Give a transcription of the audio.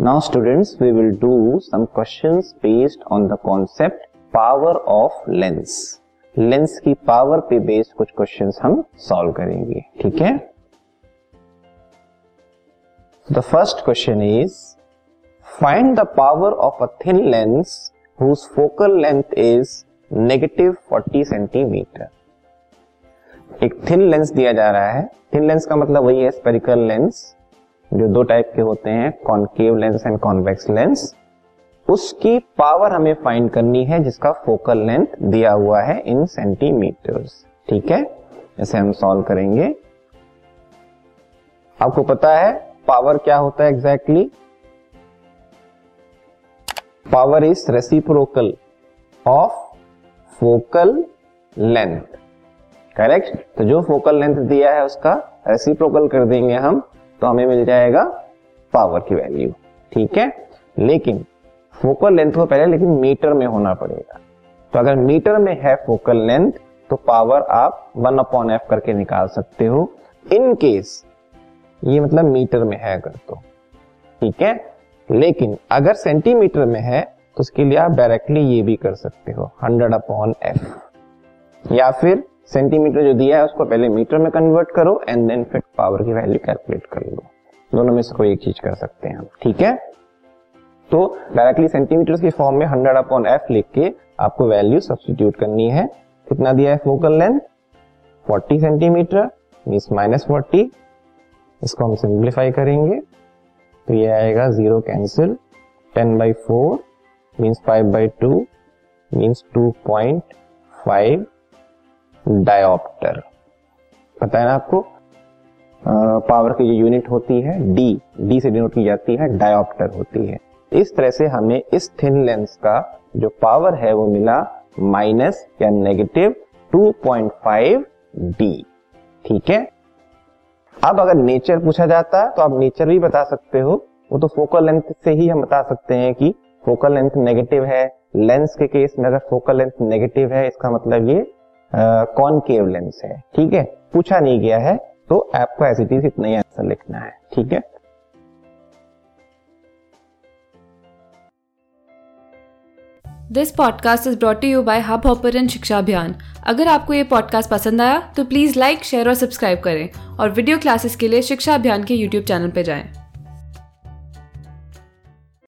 Now students, we will do some questions based on the concept power of lens. Lens की power पे based कुछ questions हम solve करेंगे ठीक है? The first question is find the power of a thin lens whose focal length is negative 40 centimetre एक thin lens दिया जा रहा है। थिन लेंस का मतलब वही है स्पेरिकल लेंस जो दो टाइप के होते हैं concave lens and convex lens उसकी पावर हमें फाइंड करनी है, जिसका फोकल लेंथ दिया हुआ है इन सेंटीमीटर्स ठीक है? इसे हम सॉल्व करेंगे। आपको पता है पावर क्या होता है exactly power is reciprocal of focal length correct तो जो फोकल लेंथ दिया है उसका रेसिप्रोकल कर देंगे हम। तो हमें मिल जाएगा पावर की वैल्यू ठीक है? लेकिन फोकल लेंथ को पहले, लेकिन मीटर में होना पड़ेगा। तो अगर मीटर में है फोकल लेंथ तो पावर आप वन अपॉन एफ़ करके निकाल सकते हो। इन केस ये मतलब मीटर में है अगर तो ठीक है? लेकिन अगर सेंटीमीटर में है तो उसके लिए आप डायरेक्टली ये भी कर सकते हो हंड्रेड अपॉन एफ़ या फिर सेंटीमीटर जो दिया है, उसको पहले मीटर में कन्वर्ट करो एंड देन फिर पावर की वैल्यू कैलकुलेट कर लो। दोनों में से कोई एक चीज़ कर सकते हैं हम ठीक है? तो डायरेक्टली सेंटीमीटर की फॉर्म में हंड्रेड अपॉन एफ़ लिख के आपको वैल्यू सब्सटीट्यूट करनी है। कितना दिया है focal length 40 centimetre mean minus forty इसको हम सिंप्लीफाई करेंगे। तो ये आएगा zero cancel ten by four means five by two means two point five dioptre पता है ना आपको? पावर की जो यूनिट होती है डी डी से डिनोट की जाती है डायोप्टर होती है। इस तरह से हमें इस थिन लेंस का जो पावर है, वो मिला माइनस या नेगेटिव 2.5 डी ठीक है? अब अगर नेचर पूछा जाता है तो आप नेचर भी बता सकते हो। वो तो फोकल लेंथ से ही हम बता सकते हैं कि फोकल लेंथ नेगेटिव है। लेंस के केस में अगर फोकल लेंथ नेगेटिव है, इसका मतलब ये कॉनकेव लेंस है, ठीक है? पूछा नहीं गया है तो आपको ऐसी चीज़ इतना ही आंसर लिखना है, ठीक है? This podcast is brought you by Hubhopper Shiksha Abhiyan अगर आपको ये पॉडकास्ट पसंद आया तो प्लीज़ लाइक शेयर और सब्सक्राइब करें। और वीडियो क्लासेस के लिए शिक्षा अभियान के यूट्यूब चैनल पर जाएँ।